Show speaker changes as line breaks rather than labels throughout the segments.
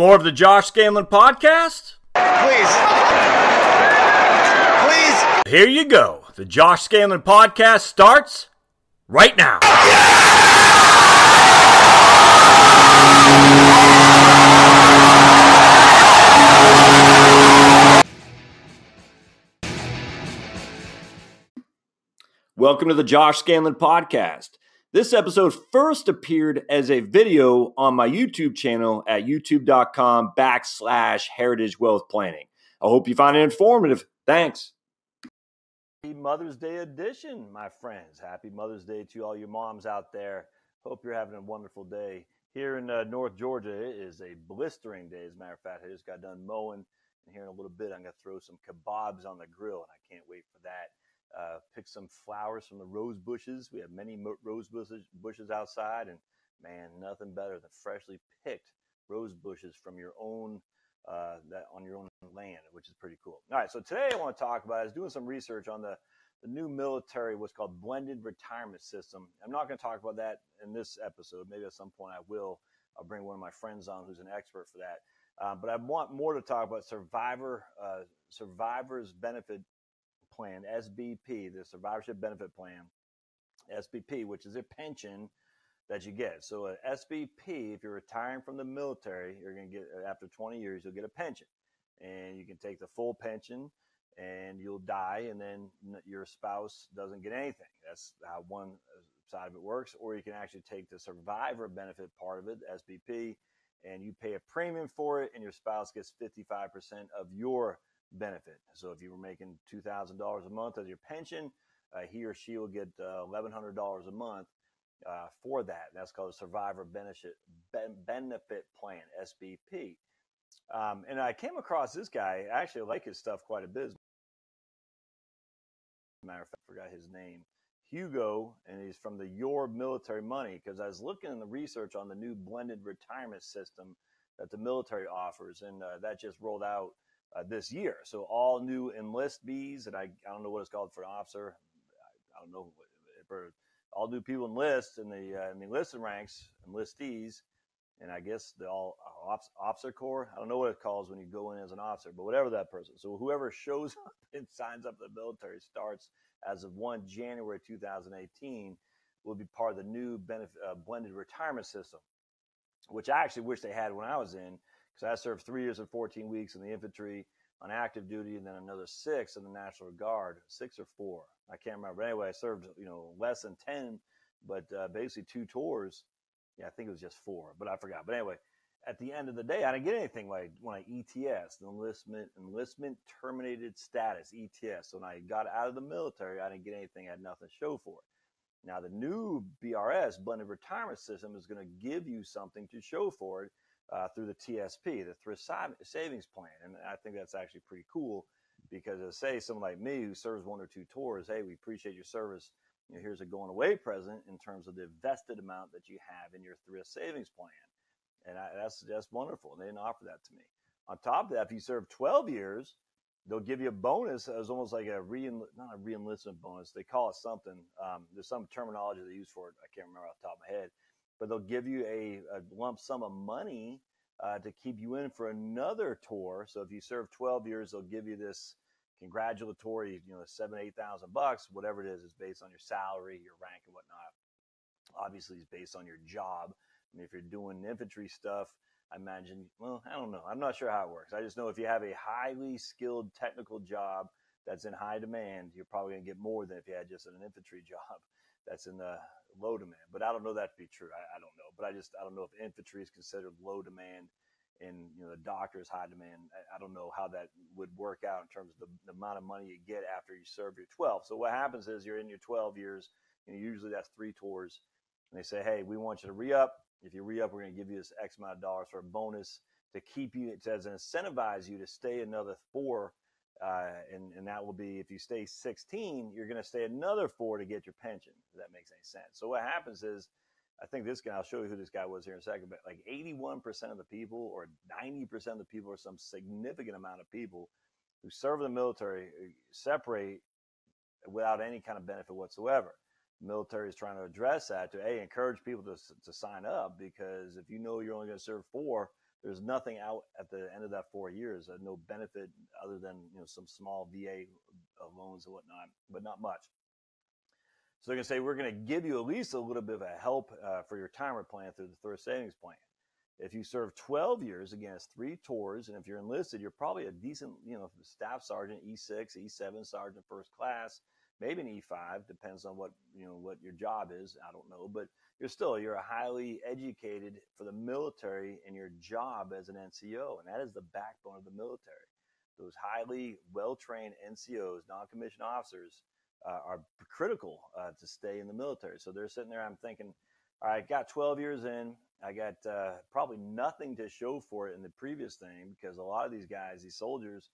Want more of the Josh Scanlon podcast?
Please. Please.
Here you go. The Josh Scanlon podcast starts right now. Welcome to the Josh Scanlon podcast. This episode first appeared as a video on my YouTube channel at youtube.com backslash heritage wealth planning. I hope you find it informative. Thanks. Happy Mother's Day edition, my friends. Happy Mother's Day to all your moms out there. Hope you're having a wonderful day. Here in uh, North Georgia, it is a blistering day. As a matter of fact, I just got done mowing, and here in a little bit, I'm going to throw some kebabs on the grill, and I can't wait for that uh, pick some flowers from the rose bushes. We have many rose bushes, bushes outside, and man, nothing better than freshly picked rose bushes from your own uh, that on your own land, which is pretty cool. All right, so today I want to talk about is doing some research on the the new military, what's called blended retirement system. I'm not going to talk about that in this episode. Maybe at some point I will. I'll bring one of my friends on who's an expert for that. Uh, but I want more to talk about survivor uh, survivors benefit plan, SBP, the Survivorship Benefit Plan, SBP, which is a pension that you get. So a SBP, if you're retiring from the military, you're going to get after 20 years, you'll get a pension, and you can take the full pension, and you'll die, and then your spouse doesn't get anything. That's how one uh, side of it works. Or you can actually take the survivor benefit part of it, SBP, and you pay a premium for it, and your spouse gets 55% of your benefit. So if you were making $2,000 a month as your pension, uh, he or she will get uh, $1,100 a month uh, for that. That's called a Survivor Benefit, benefit Plan, SBP. Um, and I came across this guy. I actually like his stuff quite a bit. matter of fact, I forgot his name. Hugo, and he's from the Your Military Money because I was looking in the research on the new blended retirement system that the military offers, and uh, that just rolled out uh, this year. So all new enlist bees, and I, I don't know what it's called for an officer. I, I don't know for all new people enlist in the uh, in the enlisted ranks, enlistees, and I guess the all officer corps. I don't know what it calls when you go in as an officer, but whatever that person. So whoever shows up and signs up for the military starts as of one January 2018 will be part of the new benefit, uh, blended retirement system, which I actually wish they had when I was in because I served three years and 14 weeks in the infantry on active duty, and then another six in the National Guard, six or four, I can't remember. Anyway, I served you know less than 10, but uh, basically two tours. Yeah, I think it was just four, but I forgot. But anyway, at the end of the day, I didn't get anything when I, when I ETS, the enlistment enlistment terminated status ETS. So when I got out of the military, I didn't get anything. I had nothing to show for it. Now the new BRS blended retirement system is going to give you something to show for it uh, through the TSP, the Thrift Savings Plan. And I think that's actually pretty cool because, as say, someone like me who serves one or two tours, hey, we appreciate your service. You know, here's a going away present in terms of the vested amount that you have in your Thrift Savings Plan. And I, that's that's wonderful. And they didn't offer that to me. On top of that, if you serve 12 years, they'll give you a bonus as almost like a re not a reenlistment bonus. They call it something. Um, there's some terminology they use for it. I can't remember off the top of my head but they'll give you a, a lump sum of money uh, to keep you in for another tour. So if you serve 12 years, they'll give you this congratulatory, you know, seven, eight thousand bucks, whatever it is, is based on your salary, your rank, and whatnot. Obviously, it's based on your job. I mean, if you're doing infantry stuff, I imagine, well, I don't know. I'm not sure how it works. I just know if you have a highly skilled technical job that's in high demand, you're probably going to get more than if you had just an infantry job that's in the low demand. But I don't know that to be true. I, I, don't know. But I just I don't know if infantry is considered low demand and you know the doctor is high demand. I, I don't know how that would work out in terms of the, the, amount of money you get after you serve your 12. So what happens is you're in your 12 years. and usually that's three tours, and they say, hey, we want you to re up. If you re up, we're going to give you this X amount of dollars for a bonus to keep you. It says incentivize you to stay another four uh, and, and that will be if you stay 16, you're going to stay another four to get your pension. If that makes any sense. So what happens is, I think this guy, I'll show you who this guy was here in a second, but like 81% of the people or 90% of the people or some significant amount of people who serve in the military uh, separate without any kind of benefit whatsoever. The military is trying to address that to a encourage people to, to sign up because if you know you're only going to serve four, there's nothing out at the end of that four years, uh, no benefit other than you know some small VA loans and whatnot, but not much. So they're going to say we're going to give you at least a little bit of a help uh, for your retirement plan through the thrift savings plan. If you serve 12 years, again, it's three tours, and if you're enlisted, you're probably a decent, you know, staff sergeant, E6, E7 sergeant, first class, maybe an E5, depends on what you know what your job is. I don't know, but you're still you're a highly educated for the military and your job as an NCO, and that is the backbone of the military. Those highly well-trained NCOs, non-commissioned officers, uh, are critical uh, to stay in the military. So they're sitting there. I'm thinking, all right, got 12 years in. I got uh, probably nothing to show for it in the previous thing because a lot of these guys, these soldiers,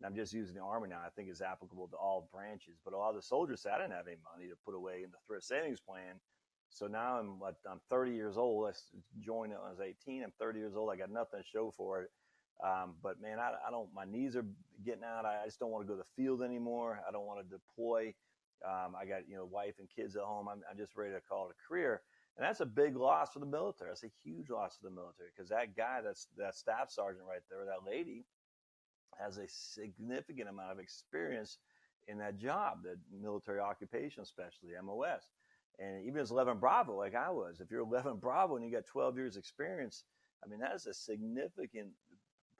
and I'm just using the Army now, I think is applicable to all branches. But a lot of the soldiers say, I didn't have any money to put away in the thrift savings plan. So now I'm I'm 30 years old. I joined when I was 18. I'm 30 years old. I got nothing to show for it. Um, but man, I, I, don't. My knees are getting out. I, just don't want to go to the field anymore. I don't want to deploy. Um, I got you know wife and kids at home. I'm, I'm just ready to call it a career. And that's a big loss for the military. That's a huge loss for the military because that guy, that's that staff sergeant right there, that lady, has a significant amount of experience in that job, that military occupational specialty MOS. And even as 11 Bravo, like I was, if you're 11 Bravo and you got 12 years experience, I mean, that is a significant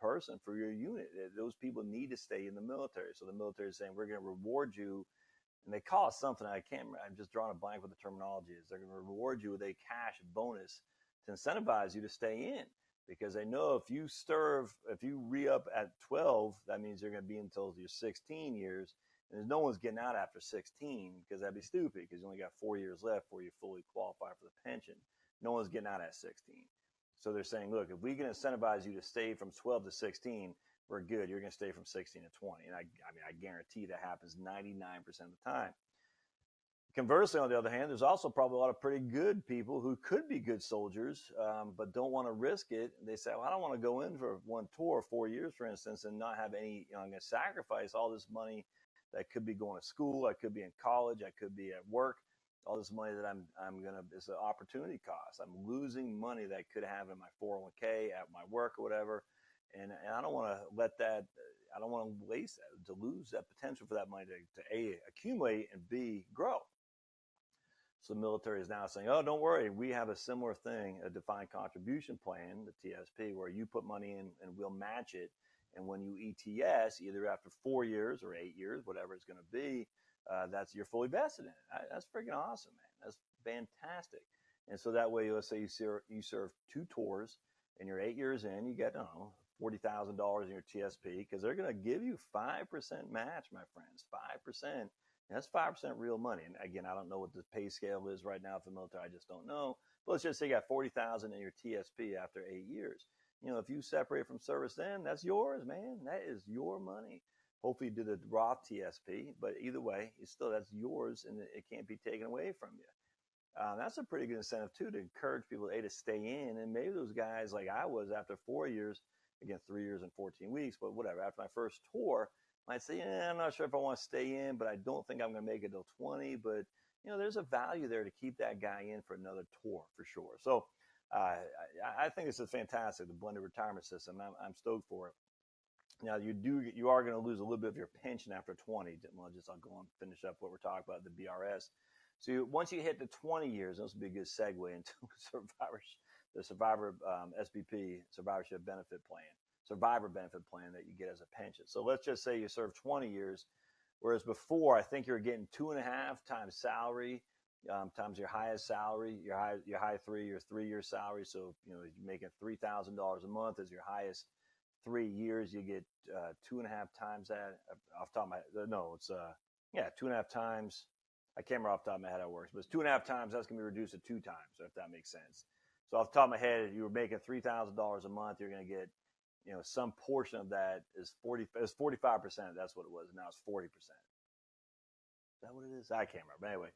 person for your unit. Those people need to stay in the military. So the military is saying, we're going to reward you. And they call it something I can't, I'm just drawing a blank with the terminology is they're going to reward you with a cash bonus to incentivize you to stay in because they know if you serve, if you re up at 12, that means you're going to be until you're 16 years. And no one's getting out after 16 because that'd be stupid because you only got four years left before you fully qualify for the pension. No one's getting out at 16. So they're saying, look, if we can incentivize you to stay from 12 to 16, we're good. You're going to stay from 16 to 20. And I, I mean, I guarantee that happens 99% of the time. Conversely, on the other hand, there's also probably a lot of pretty good people who could be good soldiers, um, but don't want to risk it. They say, well, I don't want to go in for one tour, four years, for instance, and not have any, you know, I'm going to sacrifice all this money that could be going to school, I could be in college, I could be at work. All this money that I'm I'm gonna is an opportunity cost. I'm losing money that I could have in my 401k at my work or whatever, and and I don't want to let that. I don't want to waste that to lose that potential for that money to, to a accumulate and b grow. So the military is now saying, "Oh, don't worry, we have a similar thing, a defined contribution plan, the TSP, where you put money in and we'll match it and when you ETS, either after four years or eight years, whatever it's going to be, uh, that's you're fully vested in it. That's freaking awesome, man. That's fantastic. And so that way, let's say you serve, you serve two tours and you're eight years in, you get, I don't know, $40,000 in your TSP because they're going to give you 5% match, my friends. 5%. That's 5% real money. And again, I don't know what the pay scale is right now for the military. I just don't know. But let's just say you got 40,000 in your TSP after eight years you know, if you separate from service then, that's yours, man. That is your money. Hopefully you do the Roth TSP, but either way, it's still that's yours and it can't be taken away from you. Uh, that's a pretty good incentive too to encourage people a to stay in, and maybe those guys like I was after four years, again three years and 14 weeks, but whatever. After my first tour, might say, yeah, I'm not sure if I want to stay in, but I don't think I'm going to make it till 20. But you know, there's a value there to keep that guy in for another tour for sure. So I, I, think this is fantastic, the blended retirement system. I'm, I'm stoked for it. Now you do you are going to lose a little bit of your pension after 20. Well, just I'll go and finish up what we're talking about the BRS. So you, once you hit the 20 years, this will be a good segue into survivor the survivor um, SBP survivorship benefit plan, survivor benefit plan that you get as a pension. So let's just say you serve 20 years, whereas before I think you're getting two and a half times salary um, times your highest salary, your high, your high three, your three year salary. So, you know, you're making $3,000 a month as your highest three years, you get uh, two and a half times that uh, off top of my, uh, no, it's, uh, yeah, two and a half times. I can't remember off the top of my head how it works, but it's two and a half times. That's to be reduced to two times, if that makes sense. So off the top of my head, if you were making $3,000 a month, you're to get, you know, some portion of that is 40, it's 45%. That's what it was. Now it's 40%. Is that what it is? I can't remember. But anyway,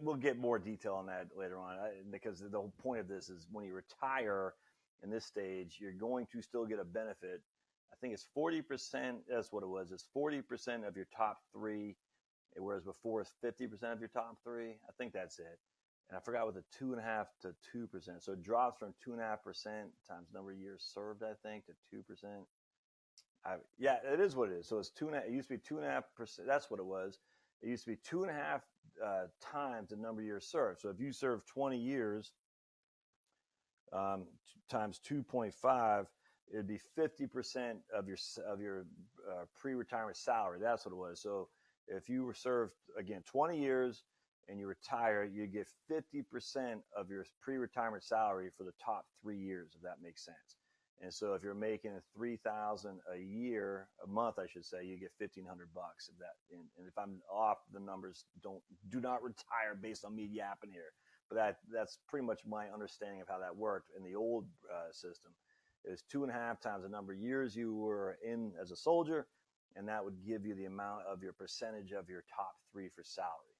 we'll get more detail on that later on uh, because the whole point of this is when you retire in this stage, you're going to still get a benefit. I think it's 40%. That's what it was. It's 40% of your top three, whereas before it's 50% of your top three. I think that's it. and I forgot what the two and a half to two percent. So it drops from two and a half percent times number of years served, I think, to two percent. yeah, it is what it is. So it's two and a, it used to be two and a half percent. That's what it was. It used to be two and a half uh, times the number of years served. So if you serve 20 years um, times 2.5, it'd be 50% of your of your uh, pre-retirement salary. That's what it was. So if you were served again 20 years and you retire, you get 50% of your pre-retirement salary for the top three years, if that makes sense. And so if you're making 3000 a year, a month, I should say, you get 1500 bucks of that. And, and, if I'm off the numbers, don't, do not retire based on me yapping here. But that, that's pretty much my understanding of how that worked in the old uh, system. It was two and a half times the number of years you were in as a soldier. And that would give you the amount of your percentage of your top three for salary.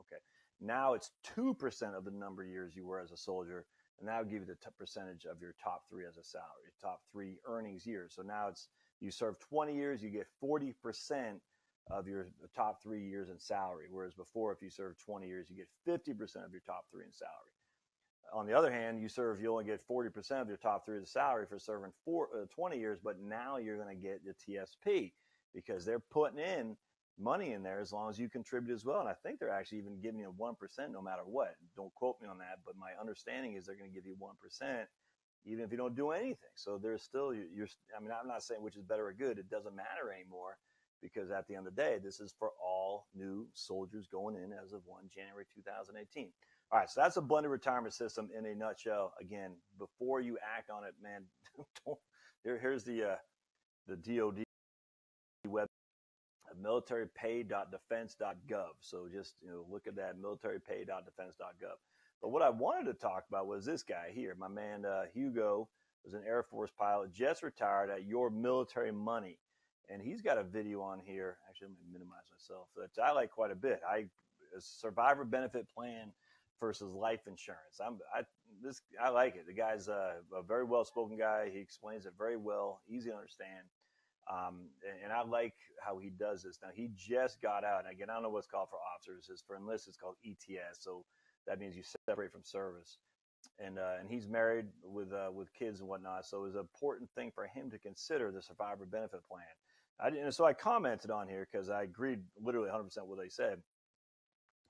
Okay. Now it's 2% of the number of years you were as a soldier and that would give you the t- percentage of your top three as a salary, top three earnings years. So now it's you serve 20 years, you get 40% of your top three years in salary. Whereas before, if you serve 20 years, you get 50% of your top three in salary. On the other hand, you serve, you only get 40% of your top three of the salary for serving four, uh, 20 years, but now you're going to get the TSP because they're putting in money in there as long as you contribute as well. And I think they're actually even giving you 1% no matter what. Don't quote me on that, but my understanding is they're going to give you 1% even if you don't do anything. So there's still, you're, I mean, I'm not saying which is better or good. It doesn't matter anymore because at the end of the day, this is for all new soldiers going in as of 1 January 2018. All right, so that's a blended retirement system in a nutshell. Again, before you act on it, man, here, here's the uh, the DoD militarypay.defense.gov. So just you know, look at that militarypay.defense.gov. But what I wanted to talk about was this guy here. My man uh, Hugo was an Air Force pilot, just retired at Your Military Money, and he's got a video on here. Actually, let me minimize myself. That I like quite a bit. I a survivor benefit plan versus life insurance. I'm I this I like it. The guy's a, a very well spoken guy. He explains it very well, easy to understand. Um, and, and, I like how he does this. Now he just got out. And again, I don't know what's called for officers. Is for enlisted, it's called ETS. So that means you separate from service. And uh, and he's married with uh, with kids and whatnot. So it was an important thing for him to consider the survivor benefit plan. I didn't, so I commented on here because I agreed literally 100% with what they said.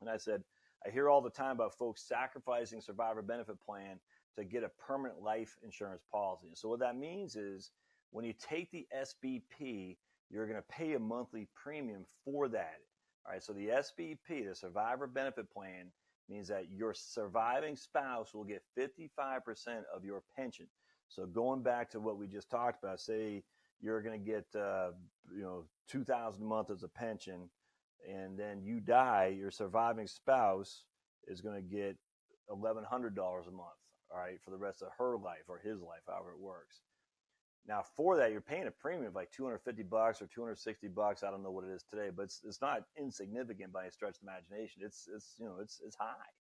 And I said, I hear all the time about folks sacrificing survivor benefit plan to get a permanent life insurance policy. So what that means is when you take the SBP, you're going to pay a monthly premium for that. All right. So the SBP, the survivor benefit plan, means that your surviving spouse will get 55% of your pension. So going back to what we just talked about, say you're going to get, uh, you know, 2000 a month as a pension and then you die, your surviving spouse is going to get $1,100 a month. All right. For the rest of her life or his life, however it works. Now, for that, you're paying a premium of like 250 bucks or 260 bucks. I don't know what it is today, but it's, it's not insignificant by a stretch of imagination. It's, it's, you know, it's, it's high.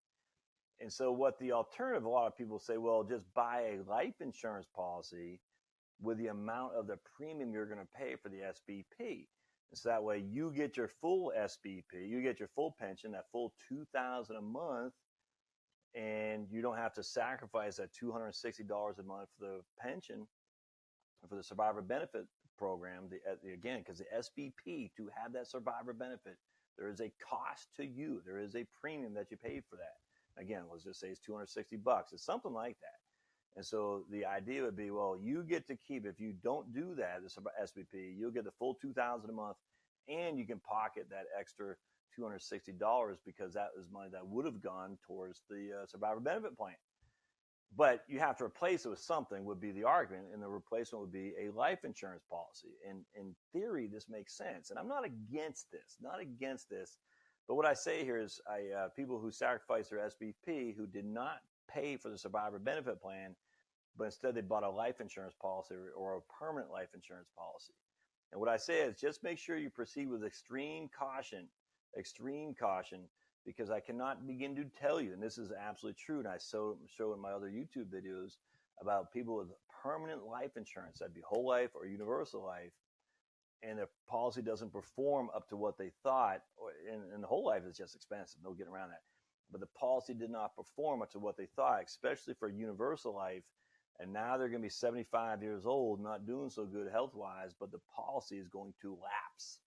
And so what the alternative, a lot of people say, well, just buy a life insurance policy with the amount of the premium you're going to pay for the SBP. And so that way you get your full SBP, you get your full pension, that full 2000 a month, and you don't have to sacrifice that $260 a month for the pension for the survivor benefit program, the, the again, because the SBP to have that survivor benefit, there is a cost to you. There is a premium that you pay for that. Again, let's just say it's 260 bucks. It's something like that. And so the idea would be, well, you get to keep, if you don't do that, the SBP, you'll get the full 2000 a month and you can pocket that extra $260 because that is money that would have gone towards the uh, survivor benefit plan but you have to replace it with something would be the argument and the replacement would be a life insurance policy. And in theory this makes sense and i'm not against this not against this but what i say here is i uh, people who sacrificed their sbp who did not pay for the survivor benefit plan but instead they bought a life insurance policy or a permanent life insurance policy. And what i say is just make sure you proceed with extreme caution extreme caution because I cannot begin to tell you, and this is absolutely true, and I so, show in my other YouTube videos about people with permanent life insurance, that'd be whole life or universal life, and the policy doesn't perform up to what they thought, and, and the whole life is just expensive, no getting around that. but the policy did not perform up to what they thought, especially for universal life. And now they're going to be 75 years old, not doing so good health wise, but the policy is going to lapse.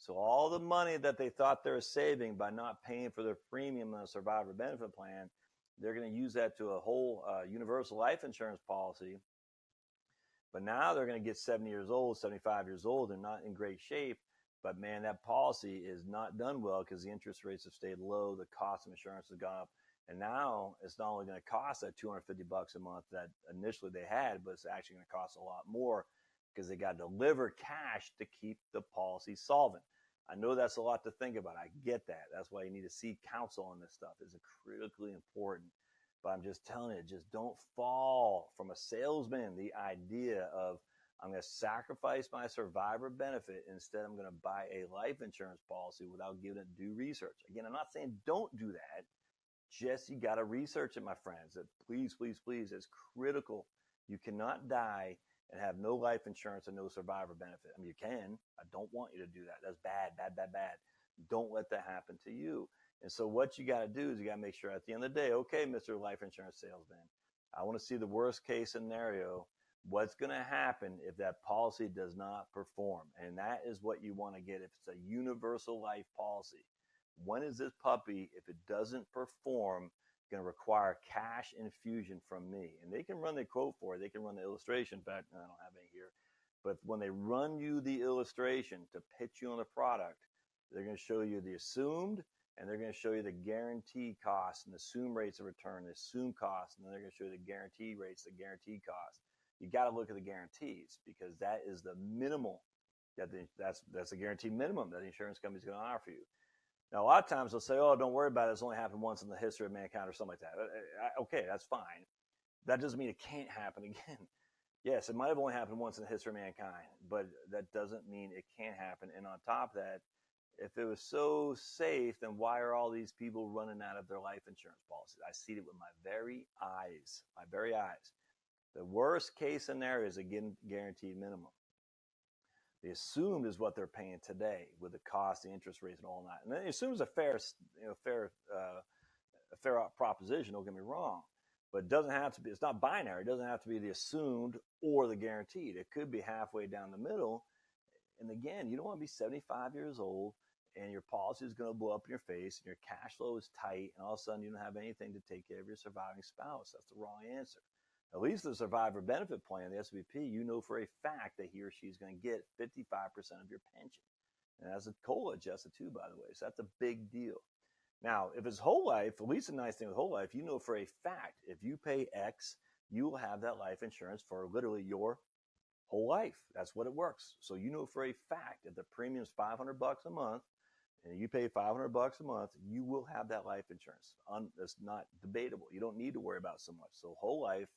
So all the money that they thought they were saving by not paying for their premium on a survivor benefit plan, they're going to use that to a whole uh, universal life insurance policy. But now they're going to get 70 years old, 75 years old, and not in great shape. But man, that policy is not done well because the interest rates have stayed low. The cost of insurance has gone up. And now it's not only going to cost that 250 bucks a month that initially they had, but it's actually going to cost a lot more because they got to deliver cash to keep the policy solvent. I know that's a lot to think about. I get that. That's why you need to seek counsel on this stuff. It's critically important. But I'm just telling you, just don't fall from a salesman the idea of I'm going to sacrifice my survivor benefit. Instead, I'm going to buy a life insurance policy without giving it due research. Again, I'm not saying don't do that. Just you got to research it, my friends. That please, please, please, it's critical. You cannot die and have no life insurance and no survivor benefit. I mean, you can. I don't want you to do that. That's bad, bad, bad, bad. Don't let that happen to you. And so, what you got to do is you got to make sure at the end of the day, okay, Mr. Life Insurance Salesman, I want to see the worst case scenario. What's going to happen if that policy does not perform? And that is what you want to get if it's a universal life policy. When is this puppy, if it doesn't perform, going to require cash infusion from me. And they can run the quote for it. They can run the illustration. In fact, I don't have any here. But when they run you the illustration to pitch you on the product, they're going to show you the assumed and they're going to show you the guarantee costs and the assumed rates of return, the assumed costs, and then they're going to show you the guarantee rates, the guarantee costs. You got to look at the guarantees because that is the minimal that the, that's that's the guaranteed minimum that the insurance company is going to offer you. Now, a lot of times they'll say, "Oh, don't worry about it. It's only happened once in the history of mankind," or something like that. Uh, okay, that's fine. That doesn't mean it can't happen again. yes, it might have only happened once in the history of mankind, but that doesn't mean it can't happen. And on top of that, if it was so safe, then why are all these people running out of their life insurance policies? I see it with my very eyes, my very eyes. The worst case scenario is a guaranteed minimum. The assumed is what they're paying today with the cost, the interest rates, and all that. And then the assumes a fair, you know, fair, uh, a fair proposition. Don't get me wrong, but it doesn't have to be. It's not binary. It doesn't have to be the assumed or the guaranteed. It could be halfway down the middle. And again, you don't want to be 75 years old and your policy is going to blow up in your face and your cash flow is tight and all of a sudden you don't have anything to take care of your surviving spouse. That's the wrong answer. At least the survivor benefit plan, the SBP, you know for a fact that he or she is going to get 55% of your pension. And that's a COLA adjusted too, by the way. So that's a big deal. Now, if it's whole life, at least a nice thing with whole life, you know for a fact if you pay X, you will have that life insurance for literally your whole life. That's what it works. So you know for a fact if the premium is 500 bucks a month and you pay 500 bucks a month, you will have that life insurance. That's not debatable. You don't need to worry about so much. So whole life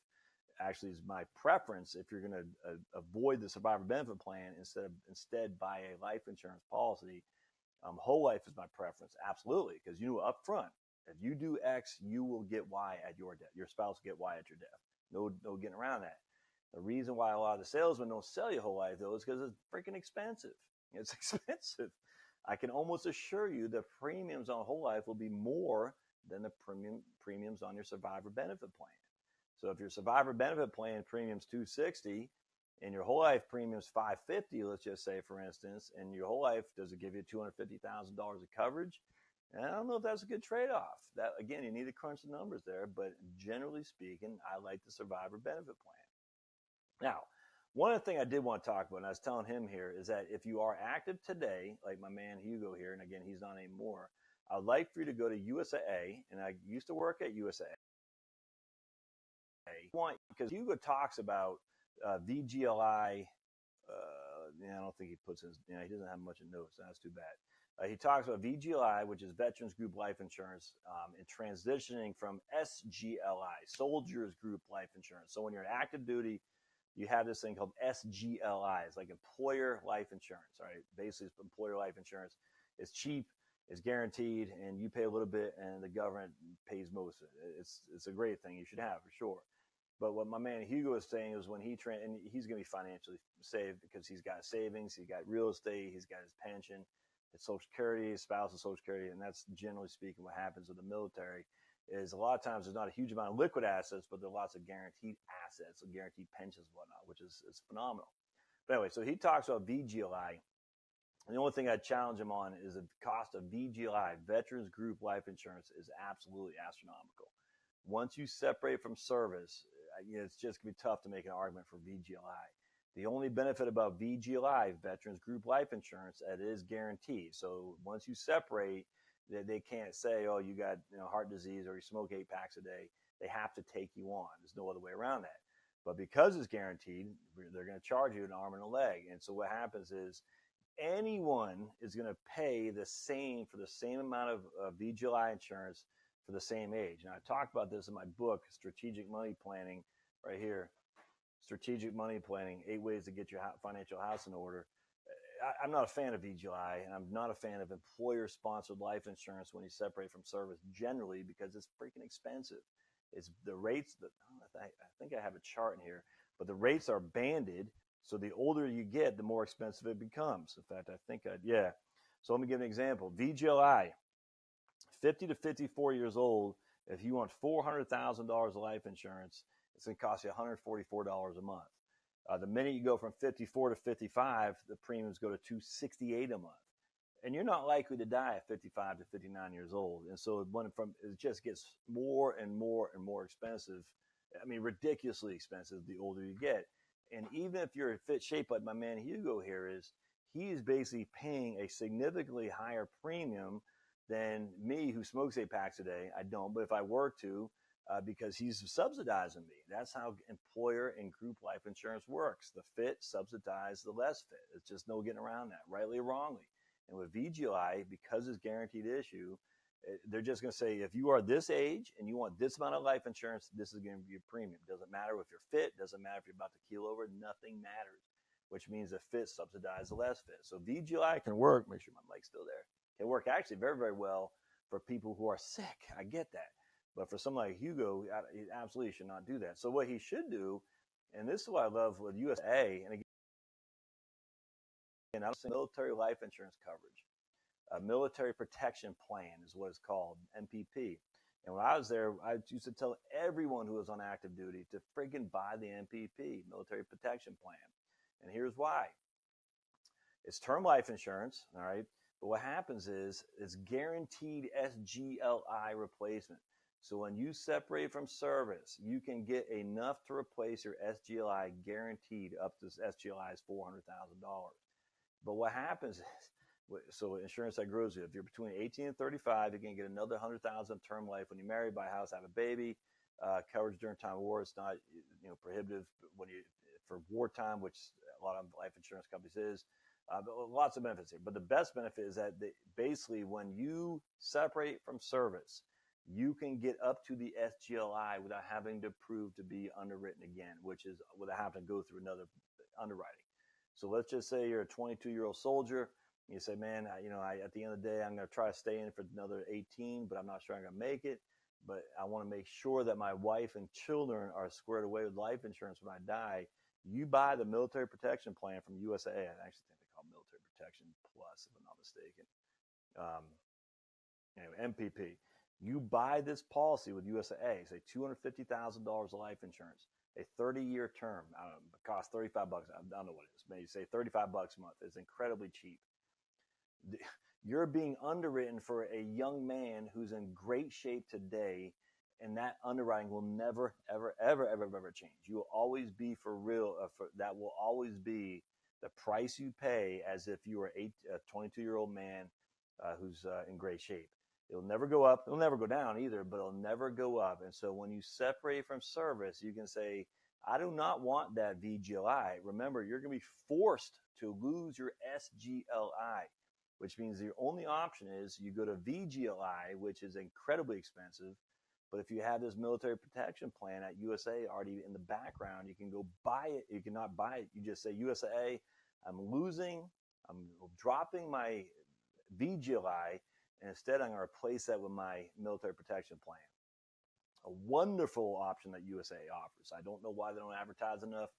actually is my preference if you're going to uh, avoid the survivor benefit plan instead of instead buy a life insurance policy. Um, whole life is my preference, absolutely, because you know up front if you do X, you will get Y at your death. Your spouse will get Y at your death. No, no getting around that. The reason why a lot of the salesmen don't sell you whole life though is because it's freaking expensive. It's expensive. I can almost assure you the premiums on whole life will be more than the premium premiums on your survivor benefit plan. So if your survivor benefit plan premium's 260 and your whole life premium's 550, let's just say for instance, and your whole life does it give you $250,000 of coverage? And I don't know if that's a good trade-off. That again, you need to crunch the numbers there, but generally speaking, I like the survivor benefit plan. Now, one other thing I did want to talk about, and I was telling him here, is that if you are active today, like my man Hugo here, and again, he's not anymore, I'd like for you to go to USAA, and I used to work at USAA. Want because Hugo talks about uh, VGLI. Uh, yeah, I don't think he puts his. He doesn't have much of notes. That's too bad. Uh, he talks about VGLI, which is Veterans Group Life Insurance, um, and transitioning from SGLI, Soldiers Group Life Insurance. So when you're in active duty, you have this thing called SGLI. It's like employer life insurance. Right? Basically, it's employer life insurance. It's cheap, it's guaranteed, and you pay a little bit, and the government pays most of it. It's it's a great thing. You should have for sure. But what my man Hugo is saying is when he tra- and he's going to be financially saved because he's got savings, he's got real estate, he's got his pension. his Social Security, spousal Social Security, and that's generally speaking what happens with the military. Is a lot of times there's not a huge amount of liquid assets, but there are lots of guaranteed assets, so guaranteed pensions, and whatnot, which is, is phenomenal. But anyway, so he talks about VGLI. And the only thing I challenge him on is the cost of VGLI, Veterans Group Life Insurance, is absolutely astronomical. Once you separate from service, you know, it's just going to be tough to make an argument for VGLI. The only benefit about VGLI, Veterans Group Life Insurance, it is guaranteed. So once you separate, they, they can't say, oh, you got you know, heart disease or you smoke eight packs a day. They have to take you on. There's no other way around that. But because it's guaranteed, they're going to charge you an arm and a leg. And so what happens is anyone is going to pay the same for the same amount of uh, VGLI insurance for the same age. And I talked about this in my book, Strategic Money Planning, right here strategic money planning, eight ways to get your financial house in order. I, am not a fan of VGI, and I'm not a fan of employer-sponsored life insurance when you separate from service generally because it's freaking expensive. It's the rates that I think I have a chart in here, but the rates are banded. So the older you get, the more expensive it becomes. In fact, I think I'd yeah. So let me give an example. VGLI, 50 to 54 years old. If you want $400,000 of life insurance, it's going to cost you $144 a month. Uh, the minute you go from 54 to 55, the premiums go to 268 a month. And you're not likely to die at 55 to 59 years old. And so when from it just gets more and more and more expensive. I mean, ridiculously expensive the older you get. And even if you're in fit shape like my man Hugo here is, he is basically paying a significantly higher premium than me who smokes eight packs a day. I don't, but if I were to, uh, because he's subsidizing me. That's how employer and group life insurance works. The fit subsidize the less fit. It's just no getting around that, rightly or wrongly. And with VGI, because it's guaranteed issue, eh, they're just going to say if you are this age and you want this amount of life insurance, this is going to be your premium. Doesn't matter if you're fit. Doesn't matter if you're about to keel over. Nothing matters. Which means the fit subsidize the less fit. So VGI can work. Make sure my mic's still there. Can work actually very very well for people who are sick. I get that but for someone like Hugo, he absolutely should not do that. So what he should do, and this is what I love with USA, and again, I was military life insurance coverage. A military protection plan is what it's called, MPP. And when I was there, I used to tell everyone who was on active duty to freaking buy the MPP, military protection plan. And here's why. It's term life insurance, all right? But what happens is it's guaranteed SGLI replacement. So when you separate from service, you can get enough to replace your SGLI guaranteed up to SGLI is $400,000. But what happens is, so insurance that grows you, if you're between 18 and 35, you can get another 100,000 term life when you marry, buy a house, have a baby. Uh, coverage during time of war is not, you know, prohibitive when you for wartime, which a lot of life insurance companies is. Uh, lots of benefits here, but the best benefit is that basically when you separate from service, you can get up to the SGLI without having to prove to be underwritten again, which is without having to go through another underwriting. So let's just say you're a 22 year old soldier. You say, man, I, you know, I, at the end of the day, I'm going to try to stay in for another 18, but I'm not sure I'm going to make it. But I want to make sure that my wife and children are squared away with life insurance when I die. You buy the military protection plan from USAA. I actually think they call it military protection plus, if I'm not mistaken. Um, anyway, MPP you buy this policy with USAA, say $250,000 of life insurance, a 30 year term, I don't know, it costs 35 bucks. I don't know what it is. Maybe say 35 bucks a month. It's incredibly cheap. You're being underwritten for a young man who's in great shape today, and that underwriting will never, ever, ever, ever, ever change. You will always be for real. Uh, for, that will always be the price you pay as if you were a 22 year old man uh, who's uh, in great shape. It'll never go up. It'll never go down either, but it'll never go up. And so when you separate from service, you can say, I do not want that VGLI. Remember, you're going to be forced to lose your SGLI, which means your only option is you go to VGLI, which is incredibly expensive. But if you have this military protection plan at USA already in the background, you can go buy it. You cannot buy it. You just say, USA, I'm losing, I'm dropping my VGLI and instead, I'm going to replace that with my military protection plan. A wonderful option that USA offers. I don't know why they don't advertise enough.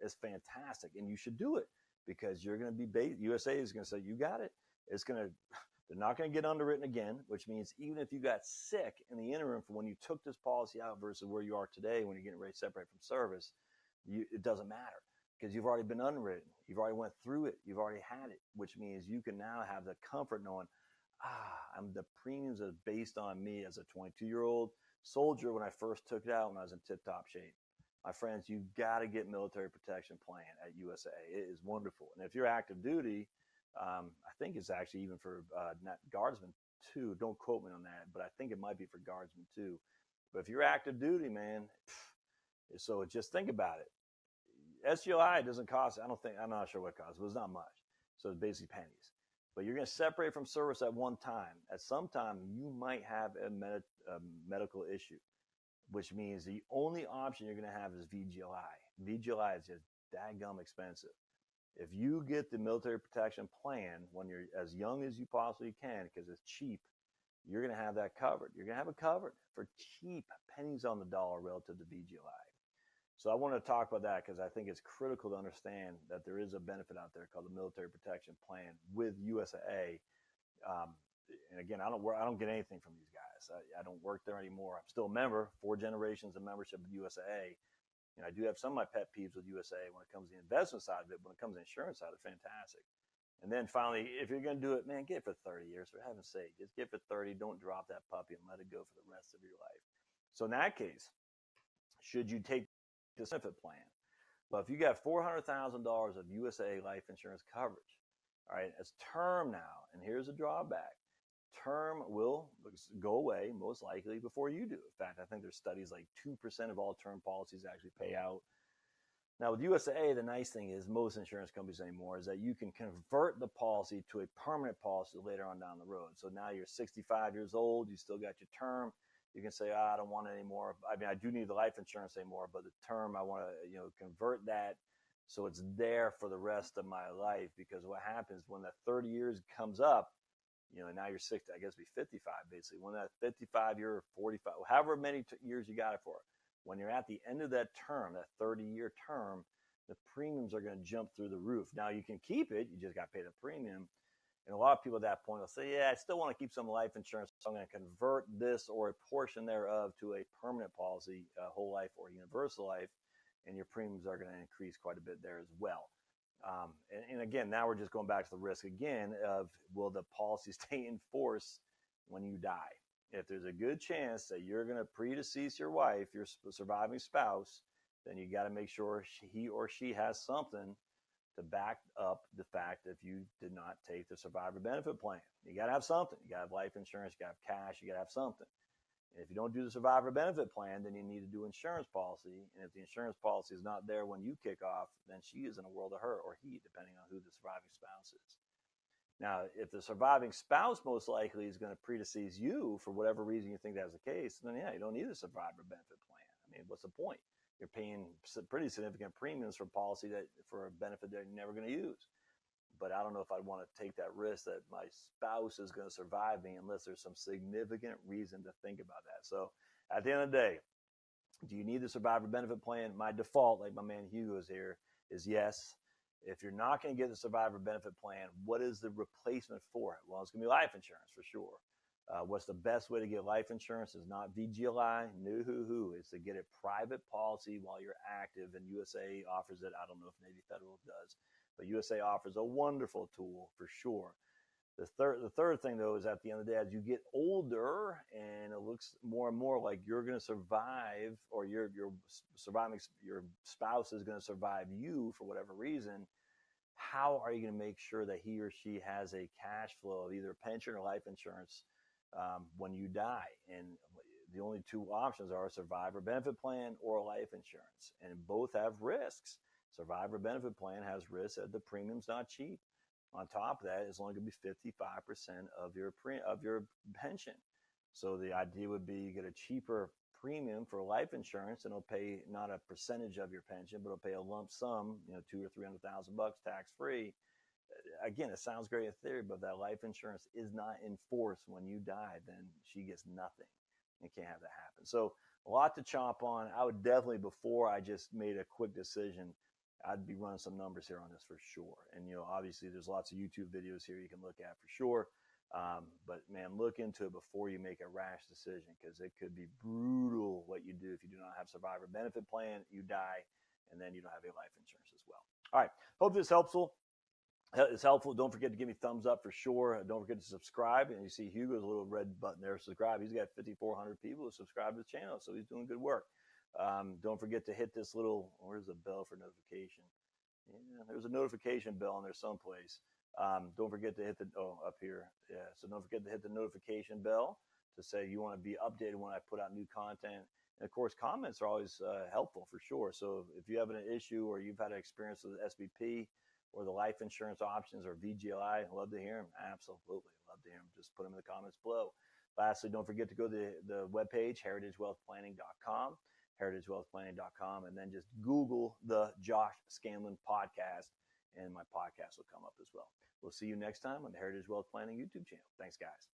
It's fantastic, and you should do it because you're going to be. USA is going to say, "You got it." it's going to, they're not going to get underwritten again, which means even if you got sick in the interim from when you took this policy out versus where you are today when you're getting ready to separate from service, you, it doesn't matter because you've already been unwritten. You've already went through it. You've already had it, which means you can now have the comfort knowing, ah, I'm the premiums are based on me as a 22 year old soldier when I first took it out when I was in tip top shape. My friends, you got to get military protection plan at USA. It is wonderful. And if you're active duty, um, I think it's actually even for uh, guardsmen too. Don't quote me on that, but I think it might be for guardsmen too. But if you're active duty, man, so just think about it. SGLI doesn't cost, I don't think, I'm not sure what costs, but it's not much. So it's basically pennies. But you're going to separate from service at one time. At some time, you might have a, med- a medical issue, which means the only option you're going to have is VGLI. VGLI is just daggum expensive. If you get the military protection plan when you're as young as you possibly can, because it's cheap, you're going to have that covered. You're going to have it covered for cheap, pennies on the dollar relative to VGLI. So I want to talk about that because I think it's critical to understand that there is a benefit out there called the Military Protection Plan with USAA. Um, and again, I don't work, I don't get anything from these guys. I, I, don't work there anymore. I'm still a member, four generations of membership with USAA. And I do have some of my pet peeves with USAA when it comes to the investment side of it. When it comes to the insurance side, it's fantastic. And then finally, if you're going to do it, man, get it for 30 years. For heaven's sake, just get it for 30. Don't drop that puppy and let it go for the rest of your life. So in that case, should you take this benefit plan. But if you got $400,000 of USA life insurance coverage, all right, it's term now, and here's a drawback. Term will go away most likely before you do. In fact, I think there's studies like 2% of all term policies actually pay out. Now, with USA, the nice thing is most insurance companies anymore is that you can convert the policy to a permanent policy later on down the road. So now you're 65 years old, you still got your term, you can say, oh, I don't want it anymore. I mean, I do need the life insurance anymore, but the term I want to, you know, convert that so it's there for the rest of my life. Because what happens when that 30 years comes up, you know, now you're 60, I guess be 55 basically. When that 55 year, 45, however many t- years you got it for, when you're at the end of that term, that 30 year term, the premiums are going to jump through the roof. Now you can keep it, you just got pay the premium and a lot of people at that point will say, yeah, I still want to keep some life insurance. So I'm going to convert this or a portion thereof to a permanent policy, a whole life or universal life. And your premiums are going to increase quite a bit there as well. Um, and, and, again, now we're just going back to the risk again of will the policy stay in force when you die? If there's a good chance that you're going to predecease your wife, your surviving spouse, then you got to make sure she, he or she has something to back up the fact that if you did not take the survivor benefit plan. You got to have something. You got to have life insurance, you got to have cash, you got to have something. And if you don't do the survivor benefit plan, then you need to do insurance policy. And if the insurance policy is not there when you kick off, then she is in a world of hurt or he, depending on who the surviving spouse is. Now, if the surviving spouse most likely is going to predecease you for whatever reason you think that's the case, then yeah, you don't need a survivor benefit plan. I mean, what's the point? You're paying pretty significant premiums for policy that for a benefit that you're never going to use. But I don't know if I'd want to take that risk that my spouse is going to survive me unless there's some significant reason to think about that. So at the end of the day, do you need the survivor benefit plan? My default, like my man Hugo is here, is yes. If you're not going to get the survivor benefit plan, what is the replacement for it? Well, it's going to be life insurance for sure. Uh, what's the best way to get life insurance is not VGLI, no hoo hoo. It's to get a private policy while you're active, and USA offers it. I don't know if Navy Federal does, but USA offers a wonderful tool for sure. The third, the third thing though is at the end of the day, as you get older and it looks more and more like you're going to survive, or your your surviving your spouse is going to survive you for whatever reason. How are you going to make sure that he or she has a cash flow of either pension or life insurance um, when you die. And the only two options are a survivor benefit plan or life insurance. And both have risks. Survivor benefit plan has risks that the premium's not cheap. On top of that, it's only going to be 55% of your pre- of your pension. So the idea would be you get a cheaper premium for life insurance and it'll pay not a percentage of your pension, but it'll pay a lump sum, you know, two or three hundred thousand bucks tax free again, it sounds great in theory, but that life insurance is not in force when you die, then she gets nothing. You can't have that happen. So a lot to chomp on. I would definitely, before I just made a quick decision, I'd be running some numbers here on this for sure. And you know, obviously, there's lots of YouTube videos here you can look at for sure. Um, but man, look into it before you make a rash decision because it could be brutal what you do if you do not have survivor benefit plan. You die, and then you don't have any life insurance as well. All right, hope this helpful. It's helpful. Don't forget to give me thumbs up for sure. Don't forget to subscribe. And you see Hugo's little red button there, subscribe. He's got 5,400 people who subscribe to the channel, so he's doing good work. Um, don't forget to hit this little. Where's the bell for notification? Yeah, there's a notification bell in there someplace. Um, don't forget to hit the oh up here. Yeah, so don't forget to hit the notification bell to say you want to be updated when I put out new content. And of course, comments are always uh, helpful for sure. So if you have an issue or you've had an experience with SBP or the life insurance options or VGLI, love to hear them. Absolutely, love to hear them. Just put them in the comments below. Lastly, don't forget to go to the, the webpage, heritagewealthplanning.com, heritagewealthplanning.com, and then just Google the Josh Scanlon podcast, and my podcast will come up as well. We'll see you next time on the Heritage Wealth Planning YouTube channel. Thanks, guys.